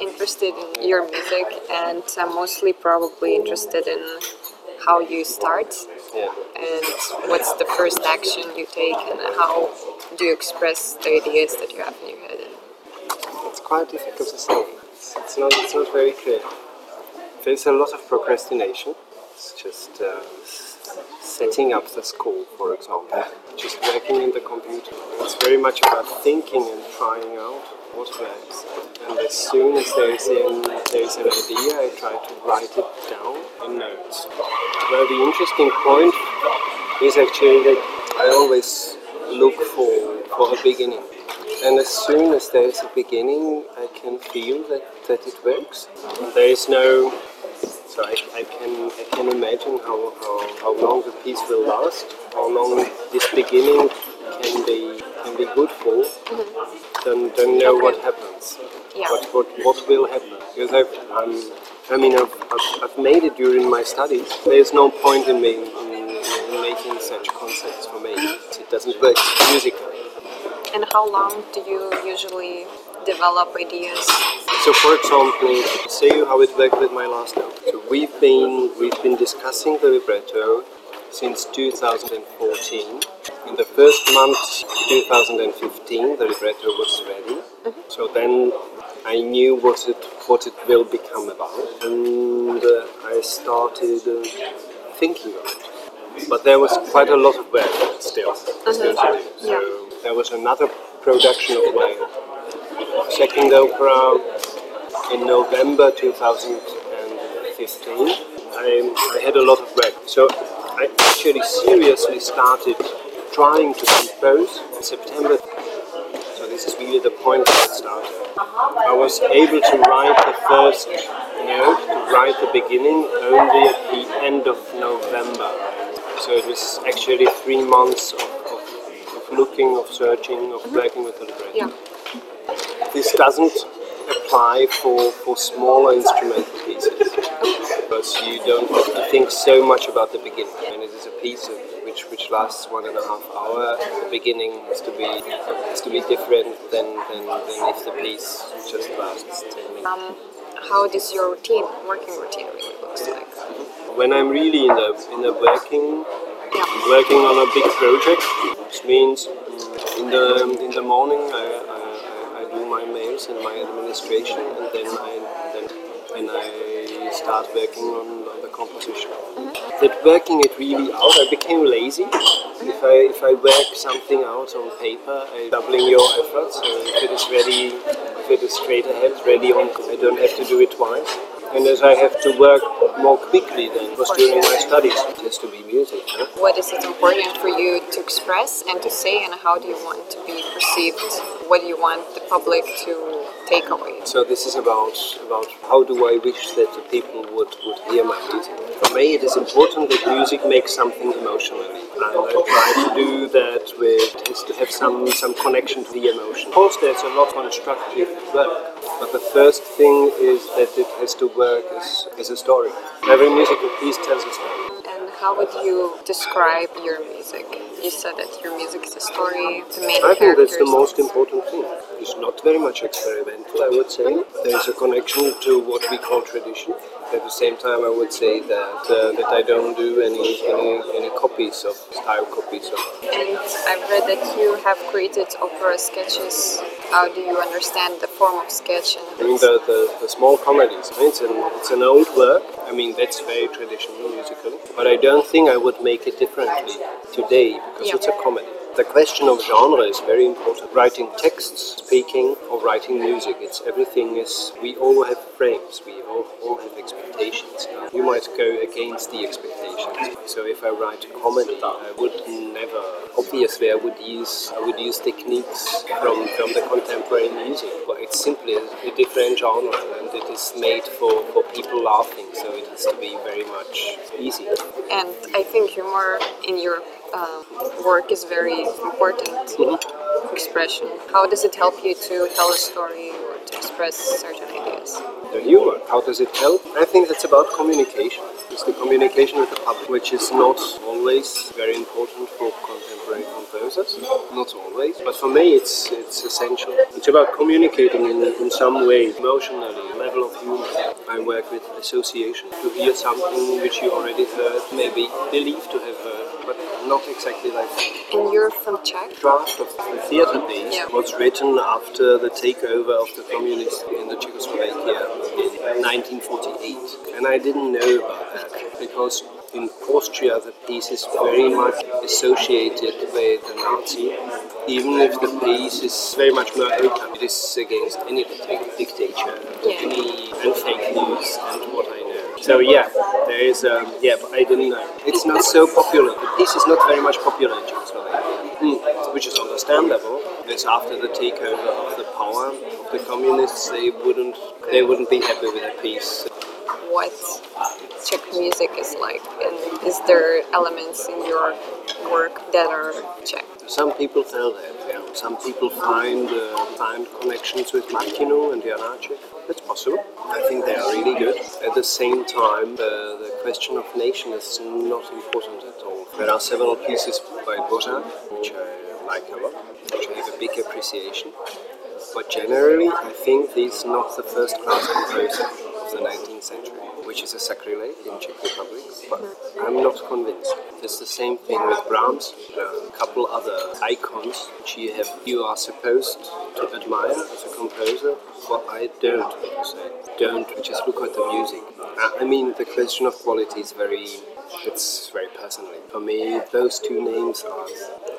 interested in your music, and I'm mostly probably interested in how you start Yeah. and what's the first action you take, and how do you express the ideas that you have in your head. It's quite difficult to say. It's, not. It's not very clear. There's a lot of procrastination. It's just uh, setting up the school, for example. Just working in the computer. It's very much about thinking and trying out what works. And as soon as there is an, there is an idea, I try to write it down in notes. Well, the interesting point is actually that I always look for, for a beginning. And as soon as there is a beginning, I can feel that, that it works. There is no, so I, I can I can imagine how, how, how long the piece will last, how long this beginning can be can be good for. Don't, don't know what happens. Yeah. What, what what will happen? Because I've, um, I mean I've, I've, I've made it during my studies. There's no point in me in, in making such concepts for me. It doesn't work musically. And how long do you usually develop ideas? So, for example, say you how it worked with my last note. We've been we've been discussing the libretto since 2014. In the first month, 2015, the libretto was ready. So then I knew what it what it will become about, and uh, I started uh, thinking of it. But there was quite a lot of work still, still to do. So Yeah. there was another production of my second opera in November 2015. I, I had a lot of work. So I actually seriously started trying to compose in September. So this is really the point where it started. I was able to write the first note, to write the beginning only at the end of November. So it was actually three months of, of, of looking, of searching, of mm-hmm. working with the libretto Yeah. this doesn't apply for, for smaller instrumental pieces because you don't have to think so much about the beginning. And mean, it is a piece of, which which lasts one and a half hour. The beginning has to be has to be different than, than, than if the piece just lasts ten minutes. Um, how does your routine, working routine, really looks like? When I'm really in the in the working Yeah. working on a big project, which means in the in the morning I, I, I- I do my mails and my administration, and then I then then I start working on, on the composition. That working it really out, I became lazy. If I if I work something out on paper, I doubling your efforts. So if it is ready, if it is straight ahead, ready on, I don't have to do it twice. And as I have to work more quickly than was during my studies, it has to be music. Huh? What is it important for you to express and to say, and how do you want to be perceived? What do you want the public to take away? So this is about about how do I wish that the people would, would hear my music. For me, it is important that music makes something emotionally, and I try to do that with is to have some some connection to the emotion. Of course, there's a lot of constructive work, but the first thing is that it has to work as, as a story. Every musical piece tells a story. How would you describe your music? You said that your music is a story, the main I think that's the most important thing. It's not very much experimental, I would say. There is a connection to what we call tradition. At the same time, I would say that uh, that I don't do any, any any copies of style copies of. And I've read that you have created opera sketches. How do you understand the form of sketch? I mean the, the, the small comedies. It's an it's an old work. I mean that's very traditional musical. But I don't think I would make it differently today because Yeah. it's a comedy. The question of genre is very important. Writing texts, speaking, or writing music. It's everything is. We all have frames. We all have expectations. You might go against the expectations. So if I write a comedy, I would never. Obviously, I would use I would use techniques from from the contemporary music, but it's simply a, different genre, and it is made for for people laughing. So it has to be very much easy. and I think humor in your um, work is very important expression. How does it help you to tell a story or to express certain ideas? The humor, how does it help? I think it's about communication. It's the communication with the public, which is not always very important for contemporary composers. Not always, but for me it's it's essential. It's about communicating in, in some way, emotionally, level of humor. I work with association. To hear something which you already heard, maybe believe to have heard, but not exactly like that. And you're from Czech? draft of the theatre piece Yeah. was written after the takeover of the communists in the Czechoslovakia in 1948. And I didn't know about that because in Austria the piece is very much associated with the Nazi, even if the piece is very much more open. It is against any dic- dictator, Yeah. any and fake news and what I know. So yeah, there is um, yeah, but I didn't know. It's not so popular. The piece is not very much popular in Czechoslovakia, Mm, which is understandable. It's after the takeover of the power of the communists, they wouldn't they wouldn't be happy with the piece. What Czech music is like? And is there elements in your work that are Czech? Some people tell that. Yeah. Some people find uh, find connections with Martinu and Janáček. That's possible. I think they are really good. At the same time, the, the question of nation is not important at all. There are several pieces by Dvořák, which I like a lot, which I have a big appreciation. But generally, I think he's not the first class composer the 19th century, which is a sacrilege in Czech Republic, but I'm not convinced. It's the same thing with Brahms, a couple other icons which you have you are supposed to admire as a composer, but I don't say. Don't just look at the music. I mean the question of quality is very it's very personal. For me, those two names are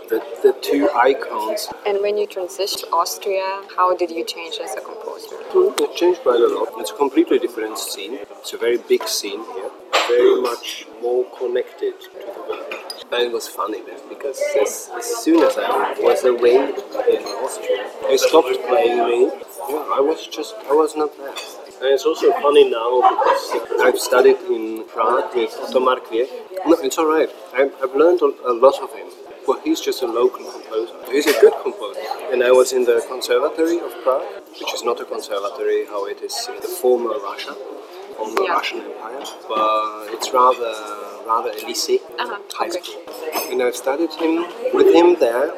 the, the two icons And when you transitioned to Austria, how did you change as a composer? Hmm, it changed quite a lot. It's a completely different scene. It's a very big scene here, very much more connected to the world. And it was funny then because as, as soon as I was away in Austria, they stopped playing me. Yeah, I was just, I was not there. And it's also funny now because I've studied in Prague with Otomar Kvěch. No, it's alright. I've, I've learned a, lot of him. Well, he's just a local composer. He's a good composer. And I was in the Conservatory of Prague, which is not a conservatory how it is in the former Russia, former Yeah. Russian Empire, but it's rather rather a lycée, Uh-huh, high okay. school. And I've studied him with him there,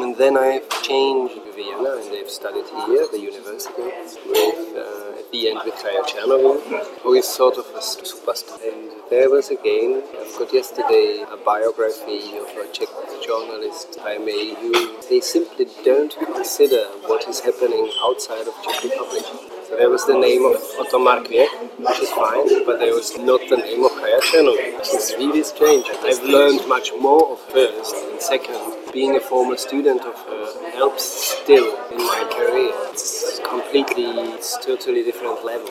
and then I've changed to Vienna, and I've studied here, the university, with uh, the Chaya Czernowin, who is sort of a superstar. And there was again, I've got yesterday a biography of a Czech journalist by me who they simply don't consider what is happening outside of Czech Republic. There was the name of Otomar Kvěch, which is fine, but there was not the name of Chaya Czernowin, which is really strange. I've learned much more of first and second. Being a former student of her helps still in my career. It's completely, it's totally different level.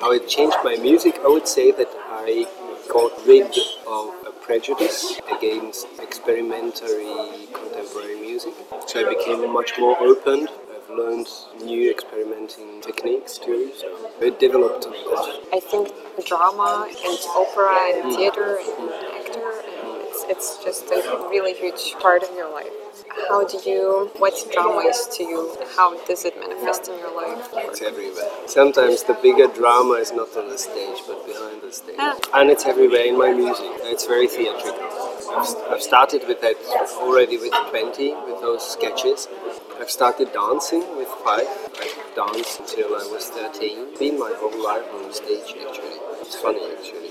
How it changed my music, I would say that I got rid of a prejudice against experimentary contemporary music. So I became much more open. Learned new experimenting techniques too. So it developed a lot. I think drama and opera and theater and actor, and it's, it's just a really huge part of your life. How do you, what drama is to you? How does it manifest in your life? It's everywhere. Sometimes the bigger drama is not on the stage, but behind the stage. Ah. And it's everywhere in my music. It's very theatrical. I've, I've started with that already with 20, with those sketches. I've started dancing with five. I've danced until I was 13. Been my whole life on the stage, actually. It's funny, actually.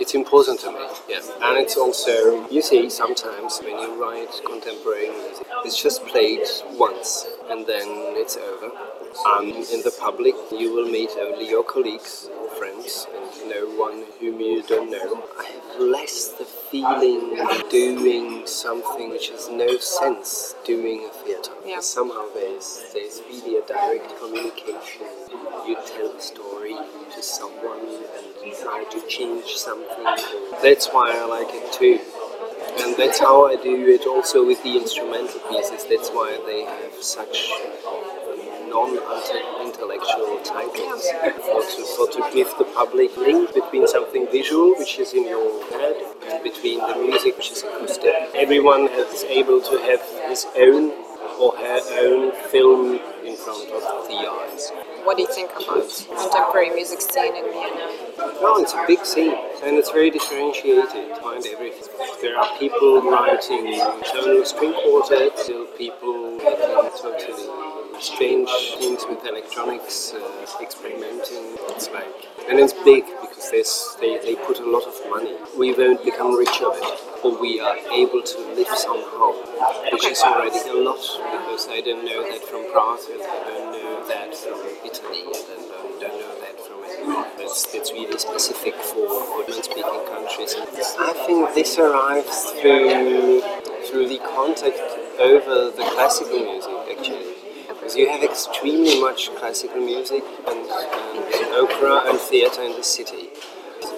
It's important to me, yeah. And it's also, you see, sometimes when you write contemporary music, it's just played once and then it's over. And in the public, you will meet only your colleagues or friends and no one whom you don't know. I have less the feeling doing something which has no sense doing a theatre. Yeah. Somehow there's, there's really a direct communication. You tell a story to someone and you try to change something. That's why I like it too. And that's how I do it also with the instrumental pieces. That's why they have such non-intellectual titles. For to, for to give the public link between something visual, which is in your head, and between the music, which is acoustic. Everyone is able to have his own or her own film in front of the eyes. what do you think about contemporary music scene in Vienna? No, it's a big scene and it's very differentiated. Find everything. There are people writing tonal string quartets, still people making totally strange things with electronics, uh, experimenting. It's like, and it's big because there's, they, they put a lot of money. We won't become rich of it, but we are able to live somehow, which is already a lot because I don't know that from and I don't know that from Italy, and I don't, know that from anywhere. It's, that's really specific for German-speaking countries. I think this arrives through through the contact over the classical music. You have extremely much classical music and, and opera and theatre in the city.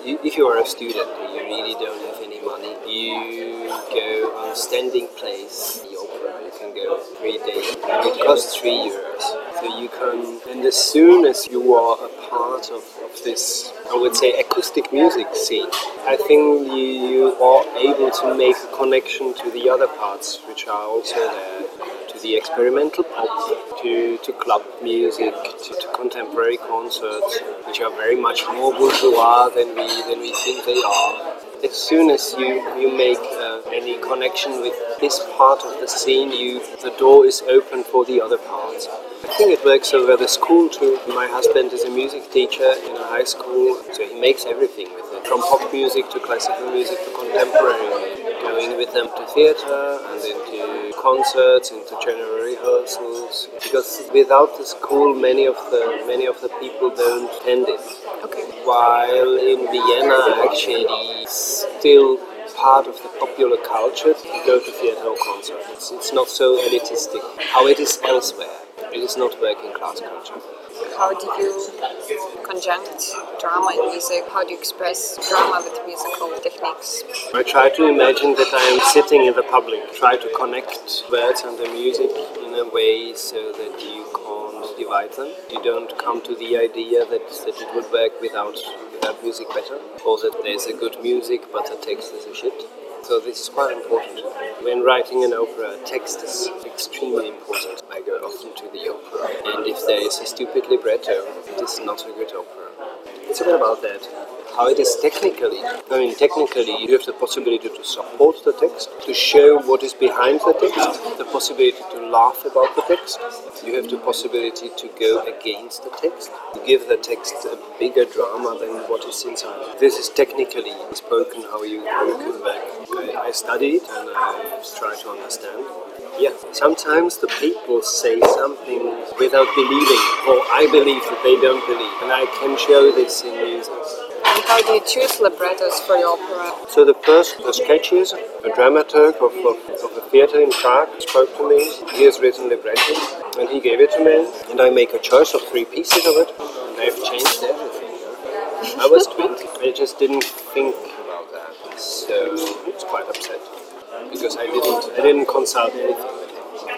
You, if you are a student and you really don't have any money, you go on standing plays, the opera, you can go three days. It costs three euros. So you can, and as soon as you are a part of, of this, I would say, acoustic music scene, I think you, you are able to make a connection to the other parts which are also there to the experimental pop, to, to club music, to, to contemporary concerts, which are very much more bourgeois than we than we think they are. As soon as you you make uh, any connection with this part of the scene, you the door is open for the other parts. I think it works over the school too. My husband is a music teacher in a high school, so he makes everything with it, from pop music to classical music to contemporary going with them to theatre and then to concerts and to general rehearsals. Because without the school, many of the many of the people don't attend it. Okay. While in Vienna, actually, still part of the popular culture to go to theatre or concerts. It's, it's not so elitistic. How it is elsewhere. It is not working class culture. How do you conjunct drama and music? How do you express drama with musical I try to imagine that I am sitting in the public, try to connect words and the music in a way so that you can't divide them. You don't come to the idea that, that it would work without, without music better, or that there's a good music but the text is a shit. So this is quite important. When writing an opera, text is extremely important. I go often to the opera, and if there is a stupid libretto, it is not a good opera. It's a bit about that. How it is technically. I mean, technically, you have the possibility to support the text, to show what is behind the text, the possibility to laugh about the text. You have the possibility to go against the text, to give the text a bigger drama than what is inside. This is technically spoken how you, how you can. I, I study and I try to understand. Yeah, sometimes the people say something without believing, or I believe that they don't believe, and I can show this in music. And how do you choose librettos for your opera? So the first, the sketches, a dramaturg of, of, of a theatre in Prague spoke to me. He has written libretto, and he gave it to me, and I make a choice of three pieces of it, and I've changed everything. I was 20, I just didn't think about that, so it's quite upset because I didn't, I didn't consult anything.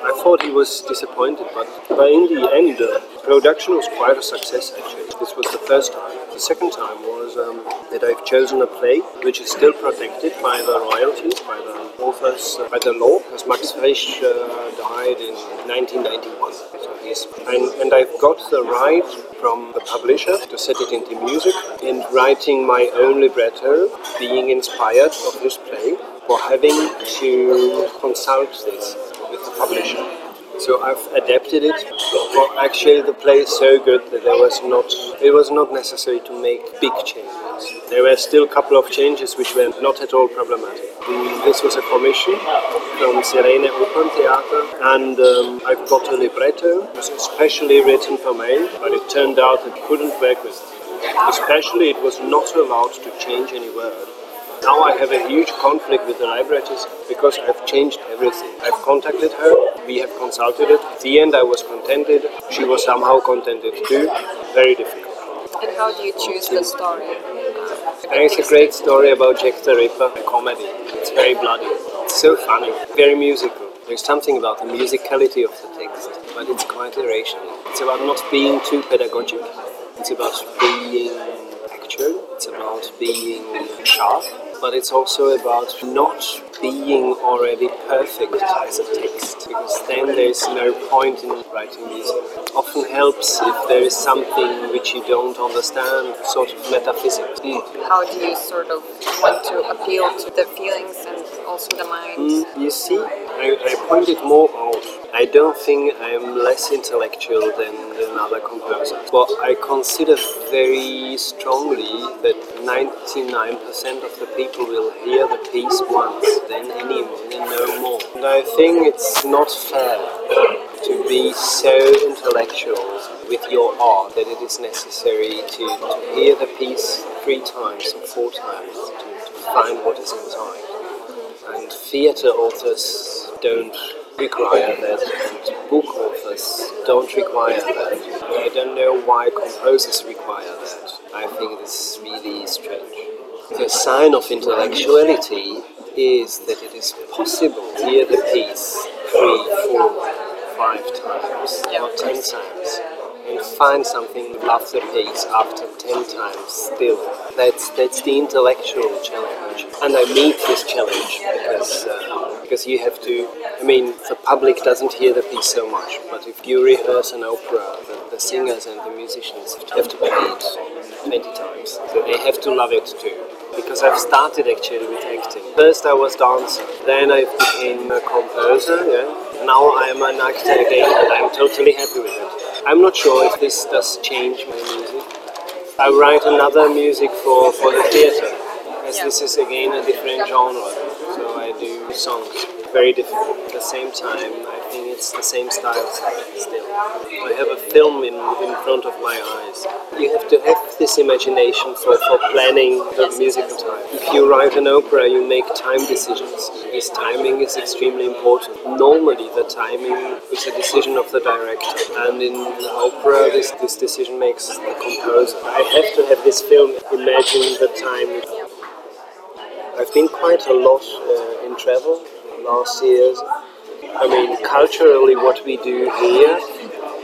I thought he was disappointed, but, but in the end, the production was quite a success actually. This was the first time. The second time was um, that I've chosen a play which is still protected by the royalties, by the authors, uh, by the law, because Max Frisch uh, died in 1991. So he's, and, and I've got the right from the publisher to set it into music and writing my own libretto, being inspired of this play, for having to consult this with the publisher. So I've adapted it. But actually, the play is so good that there was not it was not necessary to make big changes. There were still a couple of changes which were not at all problematic. This was a commission from Sirene Operntheater, and um, I've got a libretto. It was especially written for me, but it turned out it couldn't work with it. Especially, it was not allowed to change any word. Now I have a huge conflict with the librettist because I've changed everything. I've contacted her, we have consulted it. At the end I was contented, she was somehow contented too. Very difficult. And how do you choose the story? There is a great story about Jack the Ripper, a comedy. It's very bloody. It's so funny, very musical. There's something about the musicality of the text, but it's quite irrational. It's about not being too pedagogic. It's about being actual. It's about being sharp. But it's also about not being already perfect as a text, because then there's no point in writing music. Often helps if there is something which you don't understand, sort of metaphysics. How do you sort of want to appeal to the feelings and also the mind? Mm, you see, I, I pointed more out. I don't think I'm less intellectual than, than other composers, but I consider very strongly that 99% of the people will hear the piece once, then any then no more. And I think it's not fair to be so intellectual with your art that it is necessary to, to hear the piece three times or four times to, to find what is inside. And theatre authors don't require that, and book authors don't require that. I don't know why composers require that. I think it is really strange. The sign of intellectuality is that it is possible to hear the piece three, four, five times, or ten times, and find something the piece after ten times still. That's that's the intellectual challenge, and I meet this challenge because uh, because you have to. I mean, the public doesn't hear the piece so much, but if you rehearse an opera, the, the singers and the musicians have to play it twenty times, so they have to love it too because I've started actually with acting. First I was dancer, then I became a composer, yeah. Now I'm an actor again and I'm totally happy with it. I'm not sure if this does change my music. I write another music for, for the theatre, as this is again a different genre. So I do songs, very different. At the same time, I think it's the same style still. I have a film in, in front of my eyes. You have to have this imagination for, for planning the musical time. If you write an opera, you make time decisions. This timing is extremely important. Normally, the timing is a decision of the director, and in opera, this, this decision makes the composer. I have to have this film imagine the time. I've been quite a lot uh, in travel last years. I mean, culturally, what we do here,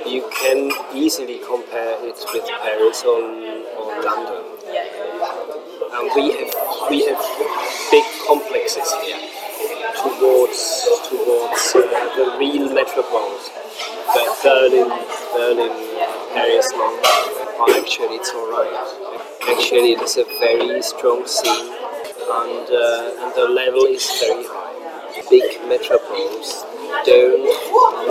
you can easily compare it with Paris or, or London. And we have we have big complexes here towards towards uh, the real metropoles. But Berlin, Berlin, Paris, London. Well, actually, it's all right. Actually, it is a very strong scene, and uh, and the level is very high. Big metropoles don't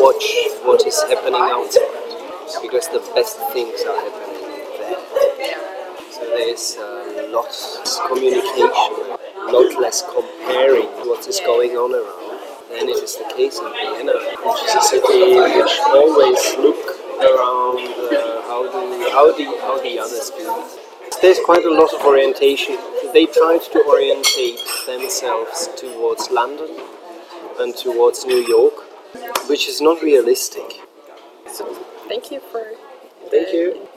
watch what is happening outside because the best things are happening there. So there's a lot less communication, lot less comparing what is going on around than it is the case in Vienna, which is a city which always look around uh, how the how the how the others do. There's quite a lot of orientation. They tried to orientate themselves towards London and towards New York, which is not realistic. So thank you for Thank you.